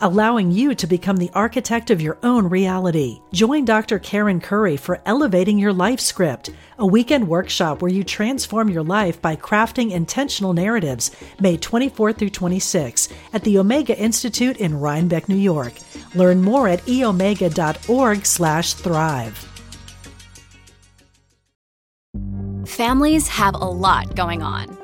allowing you to become the architect of your own reality. Join Dr. Karen Curry for Elevating Your Life Script, a weekend workshop where you transform your life by crafting intentional narratives, May 24 through 26 at the Omega Institute in Rhinebeck, New York. Learn more at eomega.org/thrive. Families have a lot going on.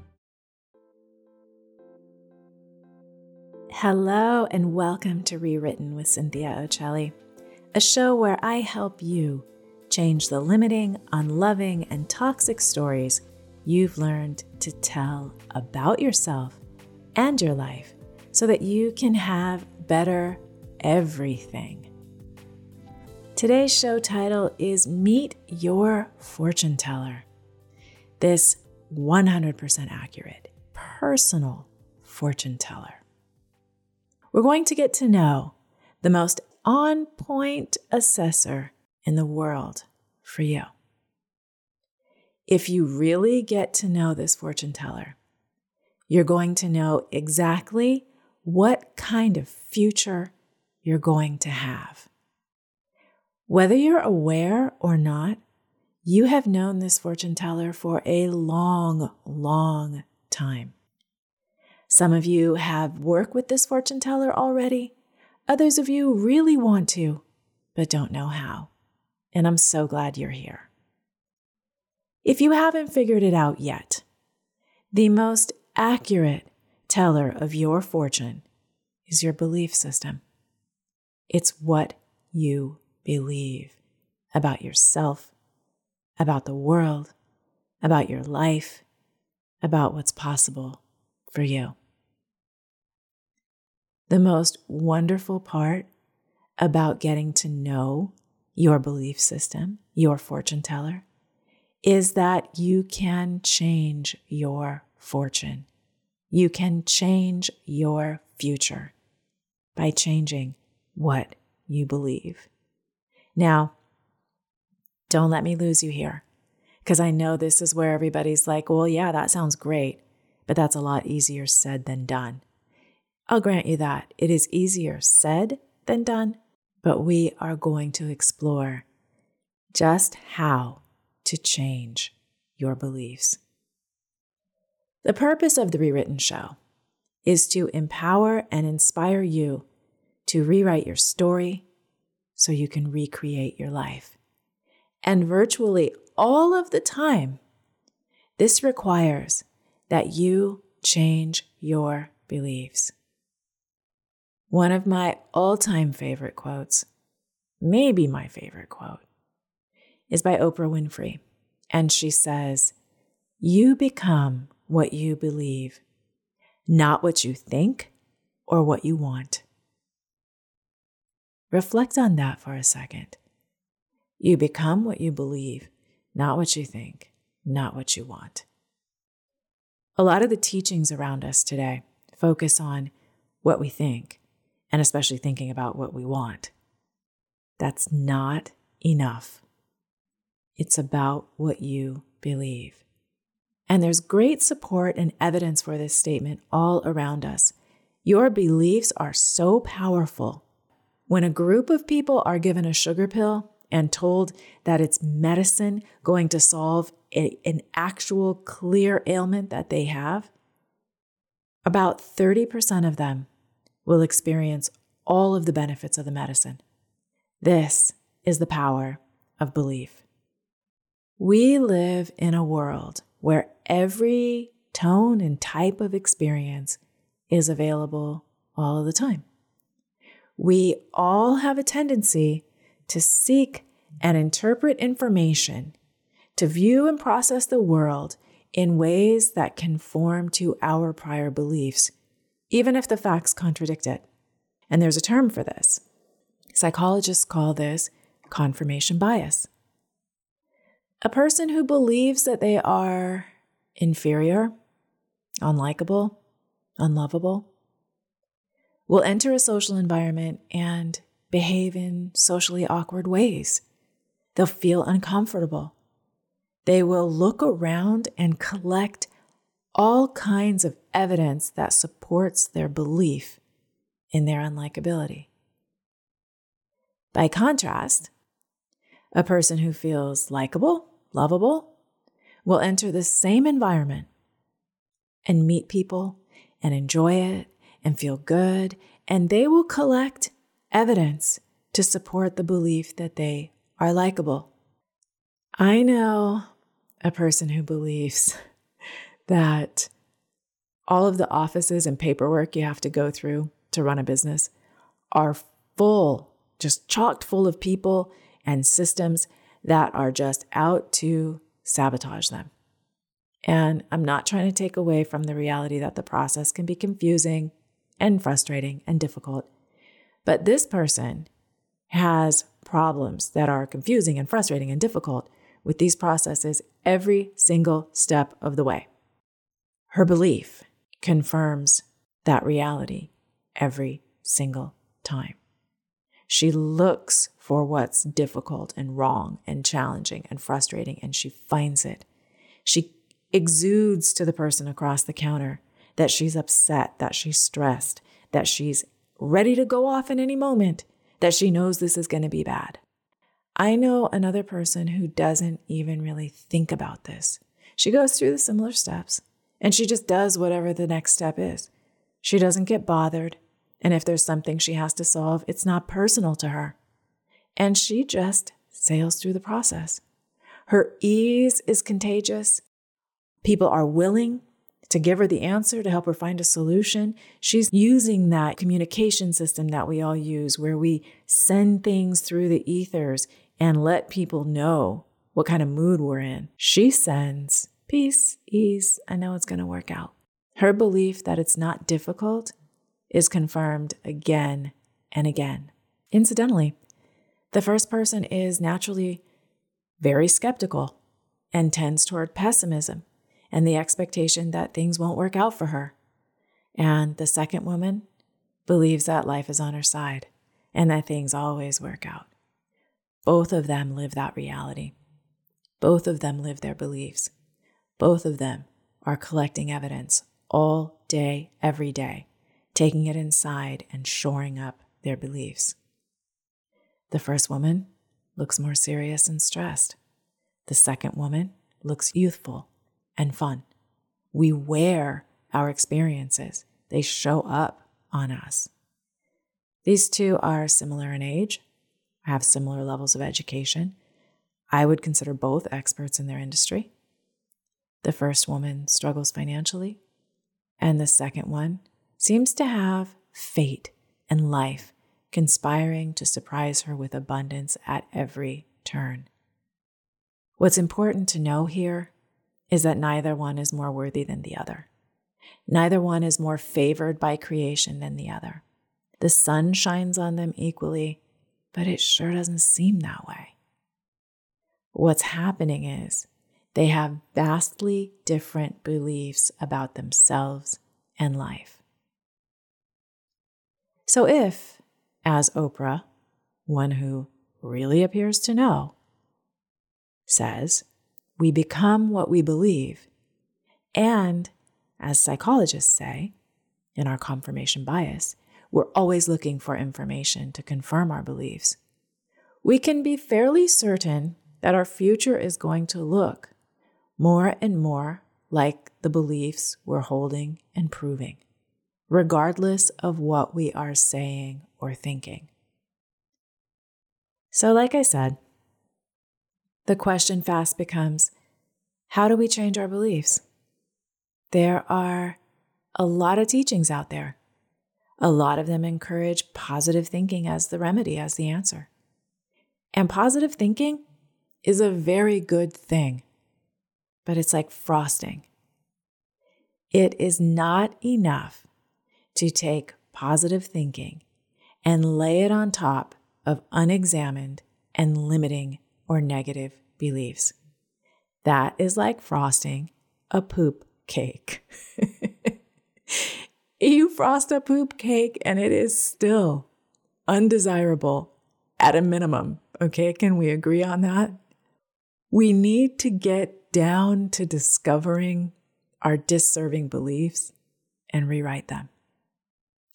Hello, and welcome to Rewritten with Cynthia Occelli, a show where I help you change the limiting, unloving, and toxic stories you've learned to tell about yourself and your life so that you can have better everything. Today's show title is Meet Your Fortune Teller. This 100% accurate, personal fortune teller we're going to get to know the most on point assessor in the world for you. If you really get to know this fortune teller, you're going to know exactly what kind of future you're going to have. Whether you're aware or not, you have known this fortune teller for a long, long time. Some of you have worked with this fortune teller already. Others of you really want to, but don't know how. And I'm so glad you're here. If you haven't figured it out yet, the most accurate teller of your fortune is your belief system. It's what you believe about yourself, about the world, about your life, about what's possible for you. The most wonderful part about getting to know your belief system, your fortune teller, is that you can change your fortune. You can change your future by changing what you believe. Now, don't let me lose you here, because I know this is where everybody's like, well, yeah, that sounds great, but that's a lot easier said than done. I'll grant you that it is easier said than done, but we are going to explore just how to change your beliefs. The purpose of the Rewritten Show is to empower and inspire you to rewrite your story so you can recreate your life. And virtually all of the time, this requires that you change your beliefs. One of my all time favorite quotes, maybe my favorite quote, is by Oprah Winfrey. And she says, You become what you believe, not what you think or what you want. Reflect on that for a second. You become what you believe, not what you think, not what you want. A lot of the teachings around us today focus on what we think and especially thinking about what we want. That's not enough. It's about what you believe. And there's great support and evidence for this statement all around us. Your beliefs are so powerful. When a group of people are given a sugar pill and told that it's medicine going to solve a, an actual clear ailment that they have, about 30% of them will experience all of the benefits of the medicine. This is the power of belief. We live in a world where every tone and type of experience is available all of the time. We all have a tendency to seek and interpret information, to view and process the world in ways that conform to our prior beliefs, even if the facts contradict it. And there's a term for this. Psychologists call this confirmation bias. A person who believes that they are inferior, unlikable, unlovable, will enter a social environment and behave in socially awkward ways. They'll feel uncomfortable. They will look around and collect all kinds of evidence that supports their belief in their unlikability. By contrast, a person who feels likable, lovable, will enter the same environment and meet people and enjoy it and feel good, and they will collect evidence to support the belief that they are likable. I know a person who believes that all of the offices and paperwork you have to go through to run a business are full, just chocked full of people and systems that are just out to sabotage them. And I'm not trying to take away from the reality that the process can be confusing and frustrating and difficult. But this person has problems that are confusing and frustrating and difficult with these processes every single step of the way. Her belief confirms that reality every single time. She looks for what's difficult and wrong and challenging and frustrating, and she finds it. She exudes to the person across the counter that she's upset, that she's stressed, that she's ready to go off in any moment, that she knows this is going to be bad. I know another person who doesn't even really think about this. She goes through the similar steps and she just does whatever the next step is. She doesn't get bothered. And if there's something she has to solve, it's not personal to her. And she just sails through the process. Her ease is contagious. People are willing to give her the answer to help her find a solution. She's using that communication system that we all use, where we send things through the ethers and let people know what kind of mood we're in. She sends peace, ease, I know it's going to work out. Her belief that it's not difficult is confirmed again and again. Incidentally, the first person is naturally very skeptical and tends toward pessimism and the expectation that things won't work out for her. And the second woman believes that life is on her side and that things always work out. Both of them live that reality. Both of them live their beliefs. Both of them are collecting evidence all day, every day, taking it inside and shoring up their beliefs. The first woman looks more serious and stressed. The second woman looks youthful and fun. We wear our experiences, they show up on us. These two are similar in age, have similar levels of education. I would consider both experts in their industry. The first woman struggles financially, and the second one seems to have fate and life conspiring to surprise her with abundance at every turn. What's important to know here is that neither one is more worthy than the other. Neither one is more favored by creation than the other. The sun shines on them equally, but it sure doesn't seem that way. What's happening is they have vastly different beliefs about themselves and life. So, if, as Oprah, one who really appears to know, says, we become what we believe, and as psychologists say, in our confirmation bias, we're always looking for information to confirm our beliefs. We can be fairly certain that our future is going to look more and more like the beliefs we're holding and proving, regardless of what we are saying or thinking. So, like I said, the question fast becomes how do we change our beliefs? There are a lot of teachings out there, A lot of them encourage positive thinking as the remedy, as the answer. And positive thinking is a very good thing, but it's like frosting. It is not enough to take positive thinking and lay it on top of unexamined and limiting or negative beliefs. That is like frosting a poop cake. you frost a poop cake and it is still undesirable at a minimum. Okay, can we agree on that? We need to get down to discovering our disserving beliefs and rewrite them.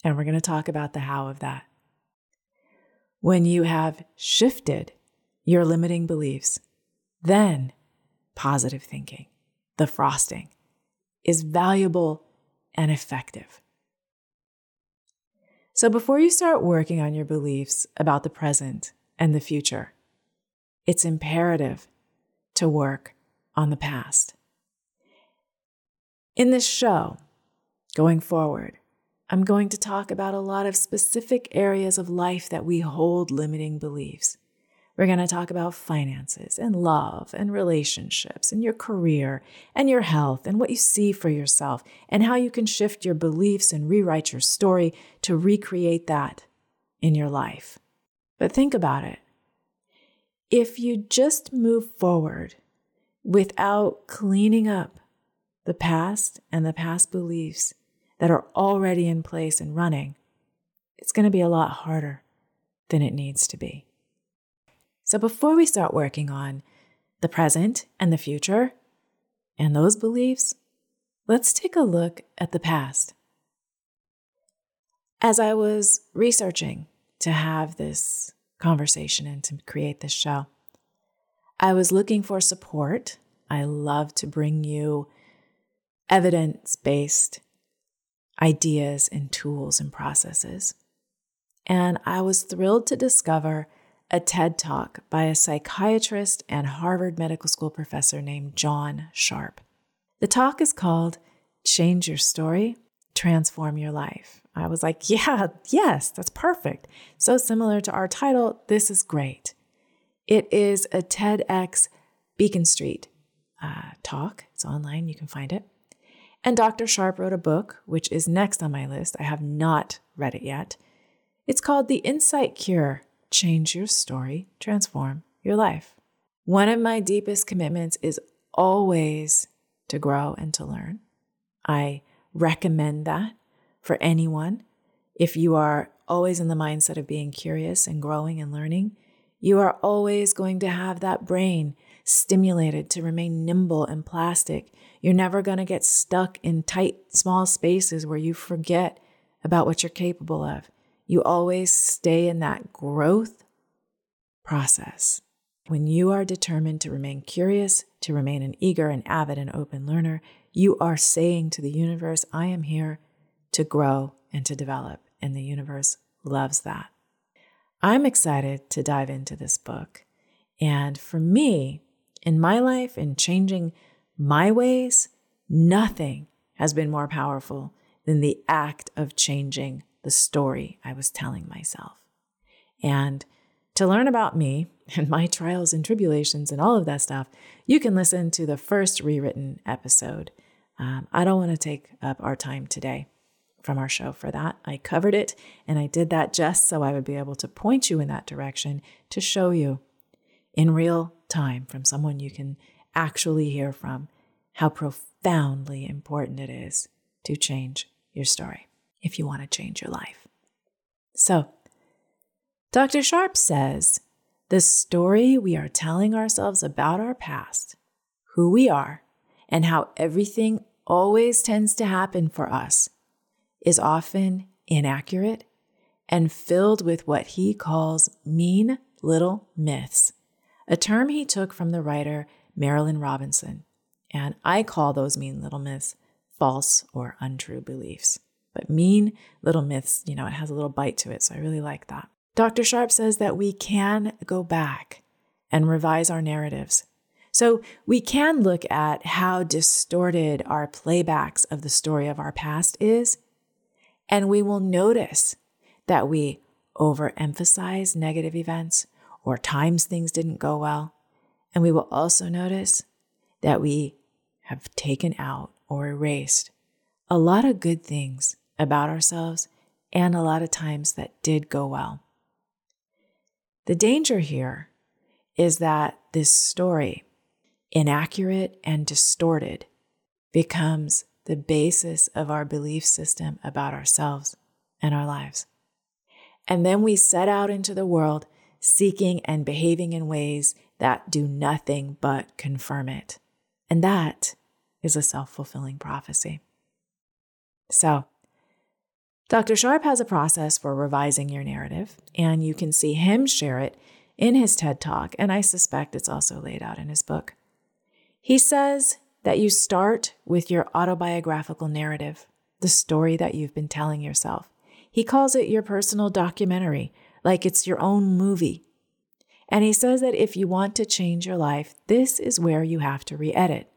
And we're going to talk about the how of that. When you have shifted your limiting beliefs, then positive thinking, the frosting, is valuable and effective. So before you start working on your beliefs about the present and the future, it's imperative to work on the past. In this show, going forward, I'm going to talk about a lot of specific areas of life that we hold limiting beliefs. We're going to talk about finances and love and relationships and your career and your health and what you see for yourself and how you can shift your beliefs and rewrite your story to recreate that in your life. But think about it. If you just move forward without cleaning up the past and the past beliefs that are already in place and running, it's going to be a lot harder than it needs to be. So before we start working on the present and the future and those beliefs, let's take a look at the past. As I was researching to have this conversation and to create this show, I was looking for support. I love to bring you evidence based ideas and tools and processes. And I was thrilled to discover a TED talk by a psychiatrist and Harvard Medical School professor named John Sharp. The talk is called Change Your Story, Transform Your Life. I was like, yeah, yes, that's perfect. So similar to our title, this is great. It is a TEDx Beacon Street uh, talk. It's online, you can find it. And Dr. Sharp wrote a book, which is next on my list. I have not read it yet. It's called The Insight Cure change your story, transform your life. One of my deepest commitments is always to grow and to learn. I recommend that for anyone. If you are always in the mindset of being curious and growing and learning, you are always going to have that brain stimulated to remain nimble and plastic. You're never going to get stuck in tight, small spaces where you forget about what you're capable of. You always stay in that growth process. When you are determined to remain curious, to remain an eager and avid and open learner, you are saying to the universe, I am here to grow and to develop. And the universe loves that. I'm excited to dive into this book. And for me, in my life, in changing my ways, nothing has been more powerful than the act of changing the story I was telling myself. And to learn about me and my trials and tribulations and all of that stuff, you can listen to the first rewritten episode. Um, I don't want to take up our time today from our show for that. I covered it and I did that just so I would be able to point you in that direction to show you in real time from someone you can actually hear from how profoundly important it is to change your story if you want to change your life. So, Dr. Sharp says the story we are telling ourselves about our past, who we are, and how everything always tends to happen for us is often inaccurate and filled with what he calls mean little myths, a term he took from the writer Marilynne Robinson. And I call those mean little myths false or untrue beliefs. But mean little myths, you know, it has a little bite to it. So I really like that. Dr. Sharp says that we can go back and revise our narratives. So we can look at how distorted our playbacks of the story of our past is And we will notice that we overemphasize negative events or times things didn't go well. And we will also notice that we have taken out or erased a lot of good things about ourselves and a lot of times that did go well. The danger here is that this story, inaccurate and distorted, becomes the basis of our belief system about ourselves and our lives. And then we set out into the world seeking and behaving in ways that do nothing but confirm it. And that is a self fulfilling prophecy. So, Dr. Sharp has a process for revising your narrative, and you can see him share it in his TED Talk, and I suspect it's also laid out in his book. He says that you start with your autobiographical narrative, the story that you've been telling yourself. He calls it your personal documentary, like it's your own movie. And he says that if you want to change your life, this is where you have to re edit,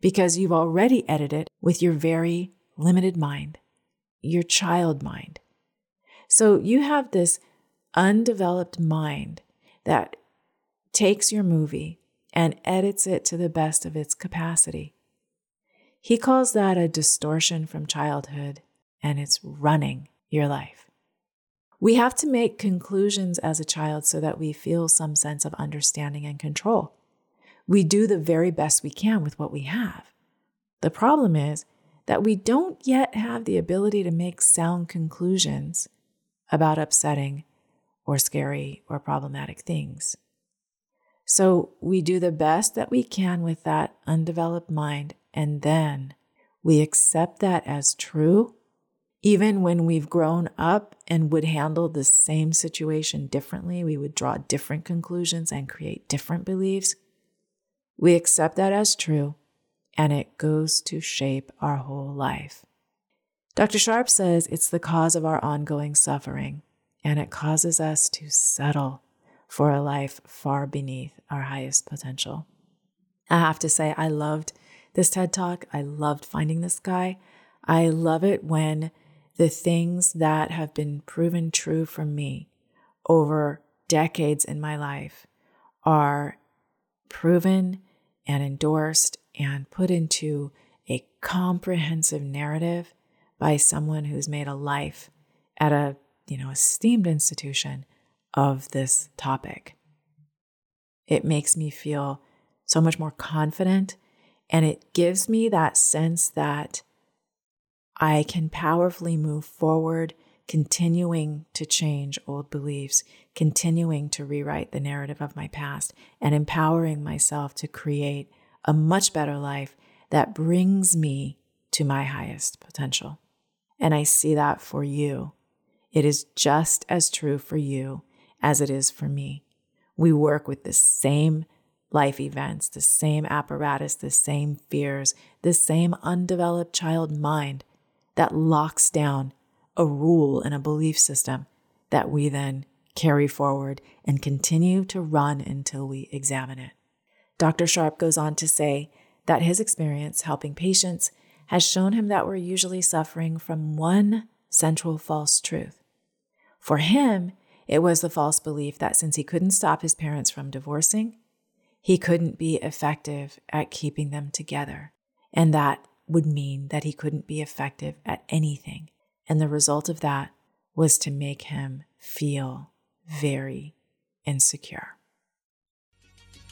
because you've already edited with your very limited mind your child mind. So you have this undeveloped mind that takes your movie and edits it to the best of its capacity. He calls that a distortion from childhood, and it's running your life. We have to make conclusions as a child so that we feel some sense of understanding and control. We do the very best we can with what we have. The problem is, that we don't yet have the ability to make sound conclusions about upsetting or scary or problematic things. So we do the best that we can with that undeveloped mind, and then we accept that as true, even when we've grown up and would handle the same situation differently. We would draw different conclusions and create different beliefs. We accept that as true and it goes to shape our whole life. Dr. Sharp says it's the cause of our ongoing suffering, and it causes us to settle for a life far beneath our highest potential. I have to say, I loved this TED Talk. I loved finding this guy. I love it when the things that have been proven true for me over decades in my life are proven and endorsed and put into a comprehensive narrative by someone who's made a life at a you know esteemed institution of this topic it makes me feel so much more confident and it gives me that sense that i can powerfully move forward continuing to change old beliefs continuing to rewrite the narrative of my past and empowering myself to create a much better life that brings me to my highest potential. And I see that for you. It is just as true for you as it is for me. We work with the same life events, the same apparatus, the same fears, the same undeveloped child mind that locks down a rule and a belief system that we then carry forward and continue to run until we examine it. Dr. Sharp goes on to say that his experience helping patients has shown him that we're usually suffering from one central false truth. For him, it was the false belief that since he couldn't stop his parents from divorcing, he couldn't be effective at keeping them together. And that would mean that he couldn't be effective at anything. And the result of that was to make him feel very insecure.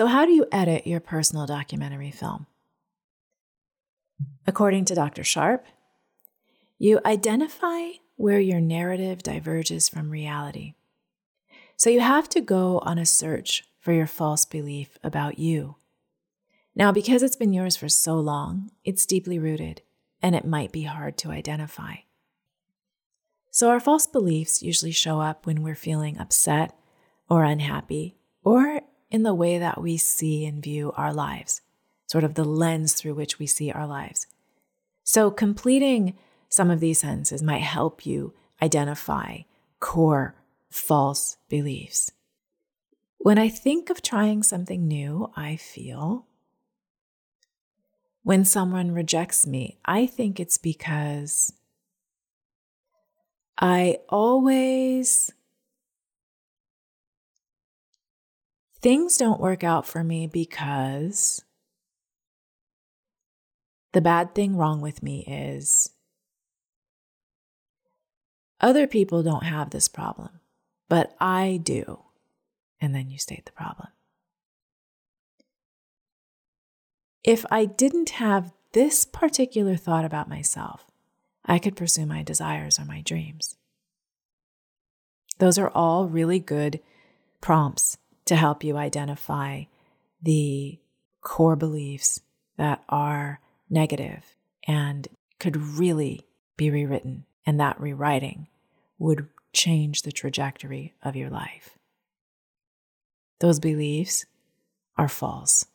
So, how do you edit your personal documentary film? According to Dr. Sharp, you identify where your narrative diverges from reality. So, you have to go on a search for your false belief about you. Now, because it's been yours for so long, it's deeply rooted. and it might be hard to identify. So, our false beliefs usually show up when we're feeling upset or unhappy, or in the way that we see and view our lives, sort of the lens through which we see our lives. So, completing some of these sentences might help you identify core false beliefs. When I think of trying something new, I feel when someone rejects me, I think it's because I always, things don't work out for me because the bad thing wrong with me is other people don't have this problem, but I do. And then you state the problem. If I didn't have this particular thought about myself, I could pursue my desires or my dreams. Those are all really good prompts to help you identify the core beliefs that are negative and could really be rewritten. And that rewriting would change the trajectory of your life. Those beliefs are false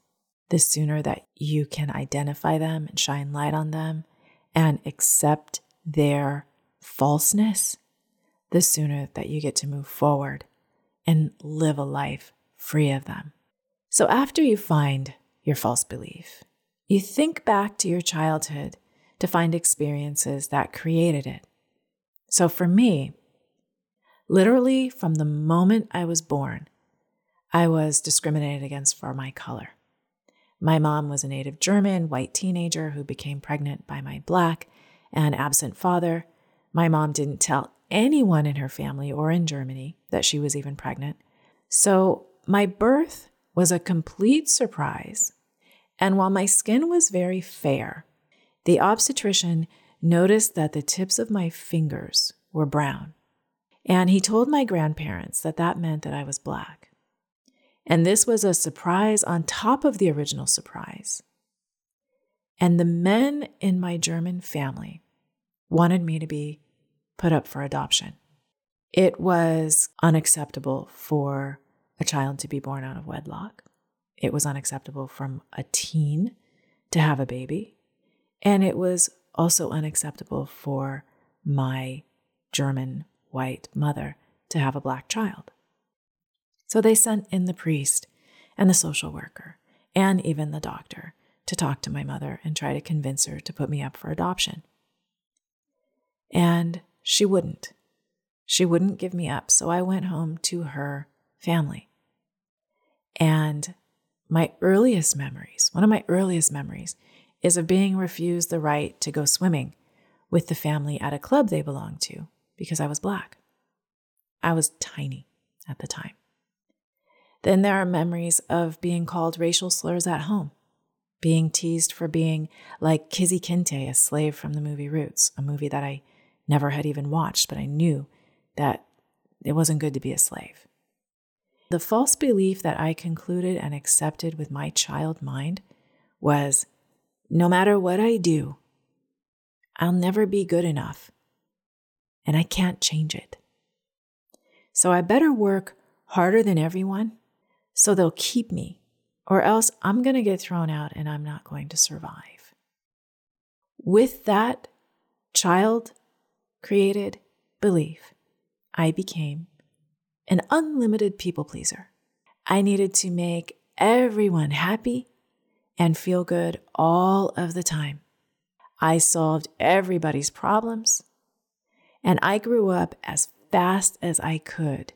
the sooner that you can identify them and shine light on them and accept their falseness, the sooner that you get to move forward and live a life free of them. So, after you find your false belief, you think back to your childhood to find experiences that created it. So, for me, literally from the moment I was born, I was discriminated against for my color. My mom was a native German, white teenager who became pregnant by my black and absent father. My mom didn't tell anyone in her family or in Germany that she was even pregnant. So my birth was a complete surprise. And while my skin was very fair, the obstetrician noticed that the tips of my fingers were brown. And he told my grandparents that that meant that I was black. And this was a surprise on top of the original surprise. And the men in my German family wanted me to be put up for adoption. It was unacceptable for a child to be born out of wedlock. It was unacceptable from a teen to have a baby. And it was also unacceptable for my German white mother to have a black child. So they sent in the priest and the social worker and even the doctor to talk to my mother and try to convince her to put me up for adoption. And she wouldn't. She wouldn't give me up. So I went home to her family. And my earliest memories, one of my earliest memories, is of being refused the right to go swimming with the family at a club they belonged to because I was black. I was tiny at the time. Then there are memories of being called racial slurs at home, being teased for being like Kizzy Kinte, a slave from the movie Roots, a movie that I never had even watched, but I knew that it wasn't good to be a slave. The false belief that I concluded and accepted with my child mind was no matter what I do, I'll never be good enough, and I can't change it. So I better work harder than everyone so they'll keep me, or else I'm going to get thrown out and I'm not going to survive. With that child created belief, I became an unlimited people pleaser. I needed to make everyone happy and feel good all of the time. I solved everybody's problems, and I grew up as fast as I could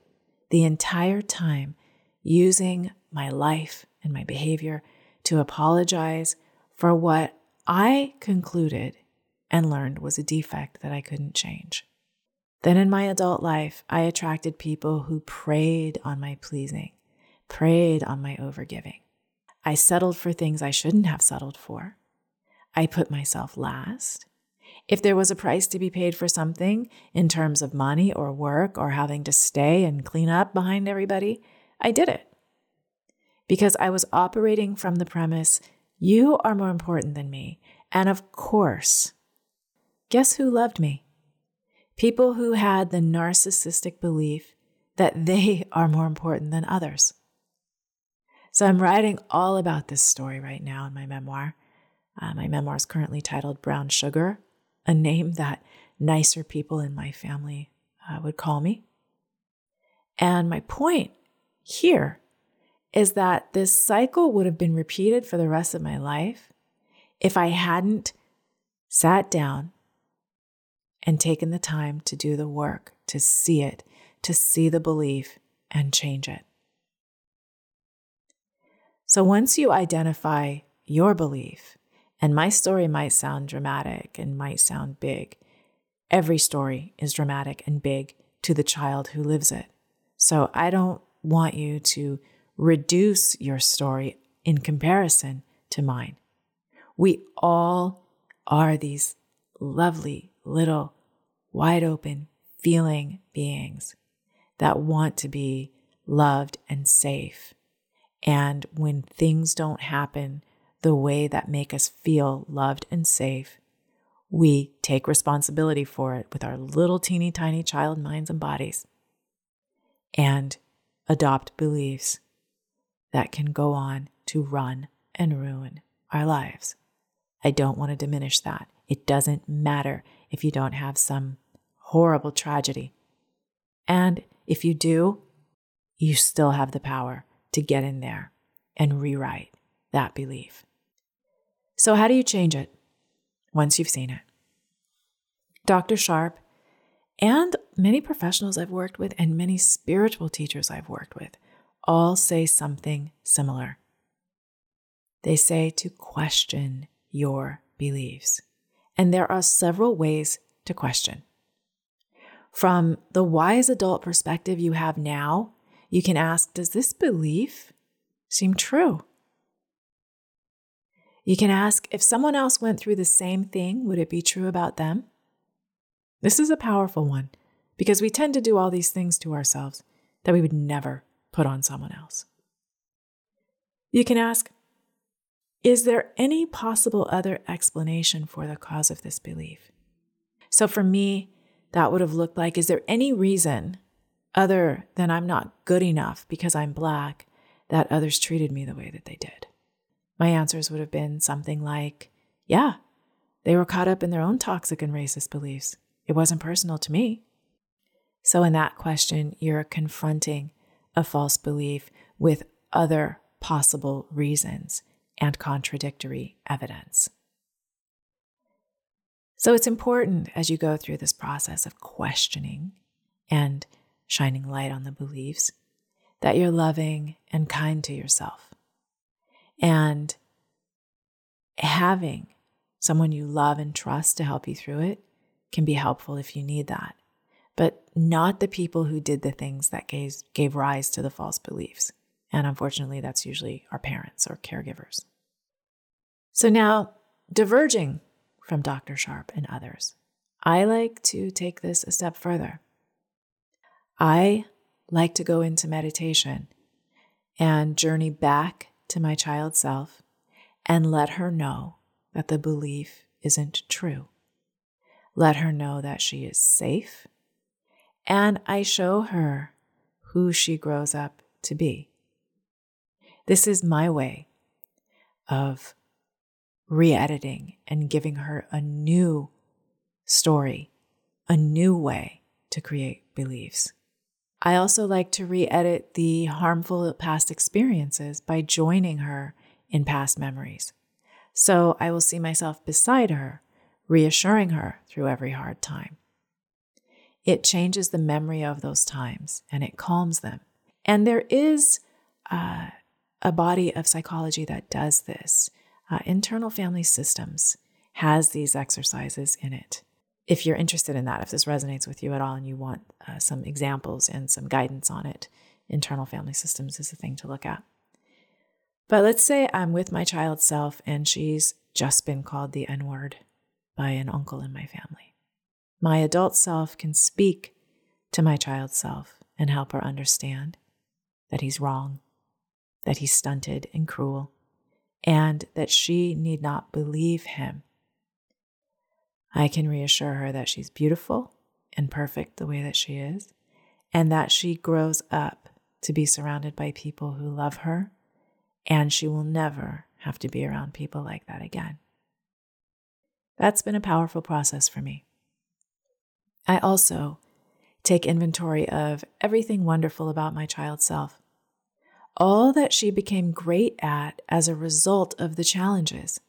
the entire time using my life and my behavior to apologize for what I concluded and learned was a defect that I couldn't change. Then in my adult life, I attracted people who preyed on my pleasing, preyed on my overgiving. I settled for things I shouldn't have settled for. I put myself last. If there was a price to be paid for something in terms of money or work or having to stay and clean up behind everybody, I did it because I was operating from the premise you are more important than me. And of course, guess who loved me? People who had the narcissistic belief that they are more important than others. So I'm writing all about this story right now in my memoir. Uh, my memoir is currently titled Brown Sugar, a name that nicer people in my family uh, would call me. And my point here is that this cycle would have been repeated for the rest of my life if I hadn't sat down and taken the time to do the work, to see it, to see the belief and change it. So once you identify your belief, and my story might sound dramatic and might sound big, every story is dramatic and big to the child who lives it. So I don't want you to reduce your story in comparison to mine. We all are these lovely little wide open feeling beings that want to be loved and safe. And when things don't happen the way that make us feel loved and safe, we take responsibility for it with our little teeny tiny child minds and bodies and adopt beliefs that can go on to run and ruin our lives. I don't want to diminish that. It doesn't matter if you don't have some horrible tragedy. And if you do, you still have the power to get in there and rewrite that belief. So, how do you change it once you've seen it? Dr. Sharp and many professionals I've worked with and many spiritual teachers I've worked with all say something similar. They say to question your beliefs. And there are several ways to question. From the wise adult perspective you have now, you can ask Does this belief seem true? You can ask if someone else went through the same thing, would it be true about them? This is a powerful one because we tend to do all these things to ourselves that we would never put on someone else. You can ask Is there any possible other explanation for the cause of this belief? So for me, that would have looked like is there any reason other than I'm not good enough because I'm black that others treated me the way that they did? My answers would have been something like, yeah, they were caught up in their own toxic and racist beliefs. It wasn't personal to me. So, in that question, you're confronting a false belief with other possible reasons and contradictory evidence. So it's important as you go through this process of questioning and shining light on the beliefs that you're loving and kind to yourself. And having someone you love and trust to help you through it can be helpful if you need that, but not the people who did the things that gave, gave rise to the false beliefs. And unfortunately, that's usually our parents or caregivers. So now, diverging from Dr. Sharp and others. I like to take this a step further. I like to go into meditation and journey back to my child self and let her know that the belief isn't true. Let her know that she is safe. And I show her who she grows up to be. This is my way of re editing and giving her a new story, a new way to create beliefs. I also like to re edit the harmful past experiences by joining her in past memories. So I will see myself beside her, reassuring her through every hard time. It changes the memory of those times and it calms them. And there is uh, a body of psychology that does this uh, internal family systems has these exercises in it. If you're interested in that, if this resonates with you at all and you want uh, some examples and some guidance on it, internal family systems is a thing to look at. But let's say I'm with my child self and she's just been called the N word by an uncle in my family. My adult self can speak to my child self and help her understand that he's wrong, that he's stunted and cruel, and that she need not believe him. I can reassure her that she's beautiful and perfect the way that she is, and that she grows up to be surrounded by people who love her, and she will never have to be around people like that again. That's been a powerful process for me. I also take inventory of everything wonderful about my child self, all that she became great at as a result of the challenges.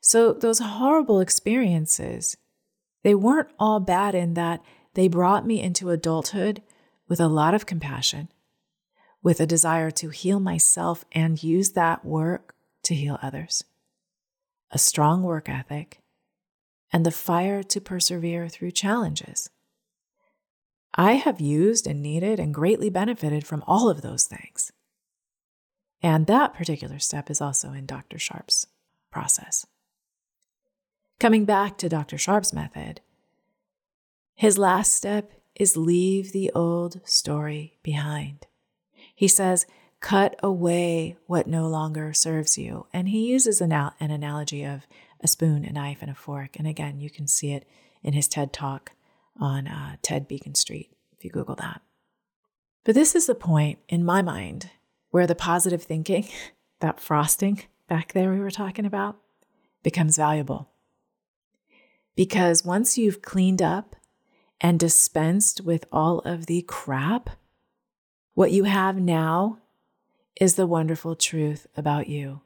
So, those horrible experiences, they weren't all bad in that they brought me into adulthood with a lot of compassion, with a desire to heal myself and use that work to heal others, a strong work ethic, and the fire to persevere through challenges. I have used and needed and greatly benefited from all of those things. And that particular step is also in Dr. Sharp's process. Coming back to Dr. Sharp's method, his last step is leave the old story behind. He says, cut away what no longer serves you. And he uses an, an analogy of a spoon, a knife, and a fork. And again, you can see it in his TED talk on uh, TED Beacon Street if you Google that. But this is the point in my mind where the positive thinking, that frosting back there we were talking about, becomes valuable. Because once you've cleaned up and dispensed with all of the crap, what you have now is the wonderful truth about you.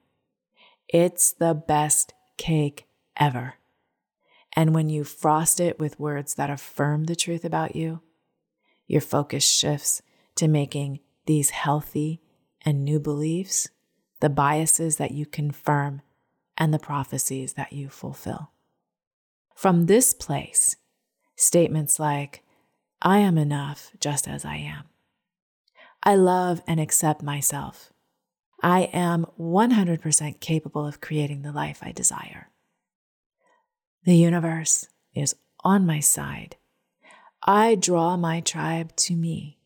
It's the best cake ever. And when you frost it with words that affirm the truth about you, your focus shifts to making these healthy and new beliefs the biases that you confirm and the prophecies that you fulfill. From this place, statements like, I am enough just as I am. I love and accept myself. I am 100% capable of creating the life I desire. The universe is on my side. I draw my tribe to me.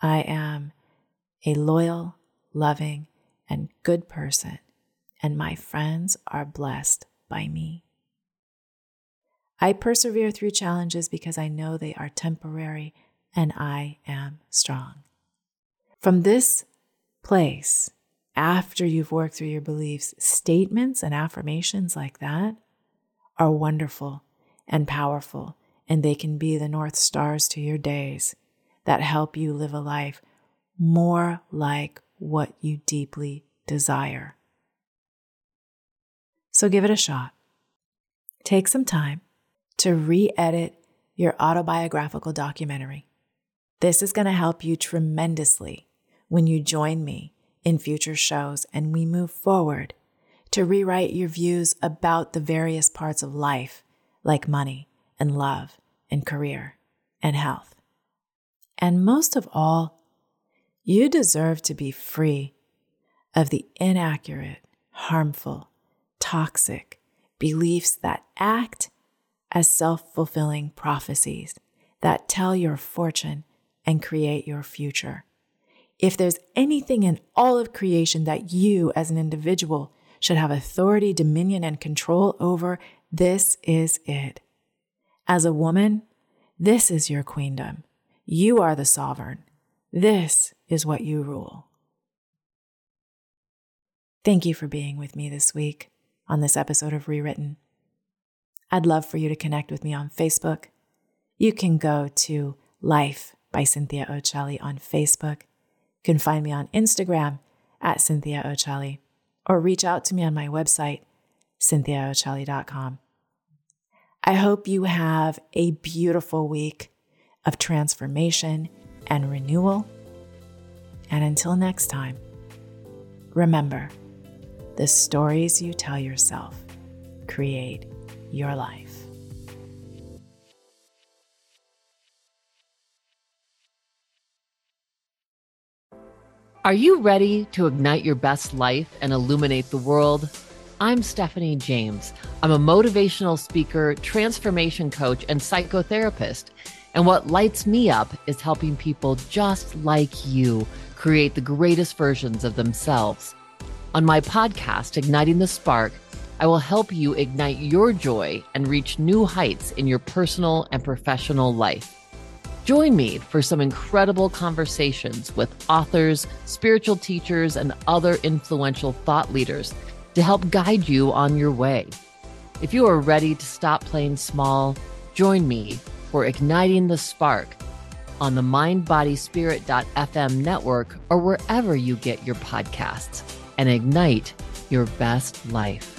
I am a loyal, loving, and good person, and my friends are blessed by me. I persevere through challenges because I know they are temporary and I am strong. From this place, after you've worked through your beliefs, statements and affirmations like that are wonderful and powerful, and they can be the North Stars to your days that help you live a life more like what you deeply desire. So give it a shot. Take some time to re edit your autobiographical documentary. This is going to help you tremendously when you join me in future shows and we move forward to rewrite your views about the various parts of life, like money and love and career and health. And most of all, you deserve to be free of the inaccurate, harmful, toxic beliefs that act as self fulfilling prophecies that tell your fortune and create your future. If there's anything in all of creation that you as an individual should have authority, dominion, and control over, this is it. As a woman, this is your queendom. You are the sovereign. This is what you rule. Thank you for being with me this week on this episode of Rewritten. I'd love for you to connect with me on Facebook. You can go to Life by Cynthia Occelli on Facebook. You can find me on Instagram at Cynthia Occelli or reach out to me on my website, cynthiaoccelli.com. I hope you have a beautiful week of transformation and renewal. And until next time, remember the stories you tell yourself create your life. Are you ready to ignite your best life and illuminate the world? I'm Stephanie James. I'm a motivational speaker, transformation coach, and psychotherapist. And what lights me up is helping people just like you create the greatest versions of themselves. On my podcast, Igniting the Spark, I will help you ignite your joy and reach new heights in your personal and professional life. Join me for some incredible conversations with authors, spiritual teachers, and other influential thought leaders to help guide you on your way. If you are ready to stop playing small, join me for Igniting the Spark on the mindbodyspirit.fm network or wherever you get your podcasts and ignite your best life.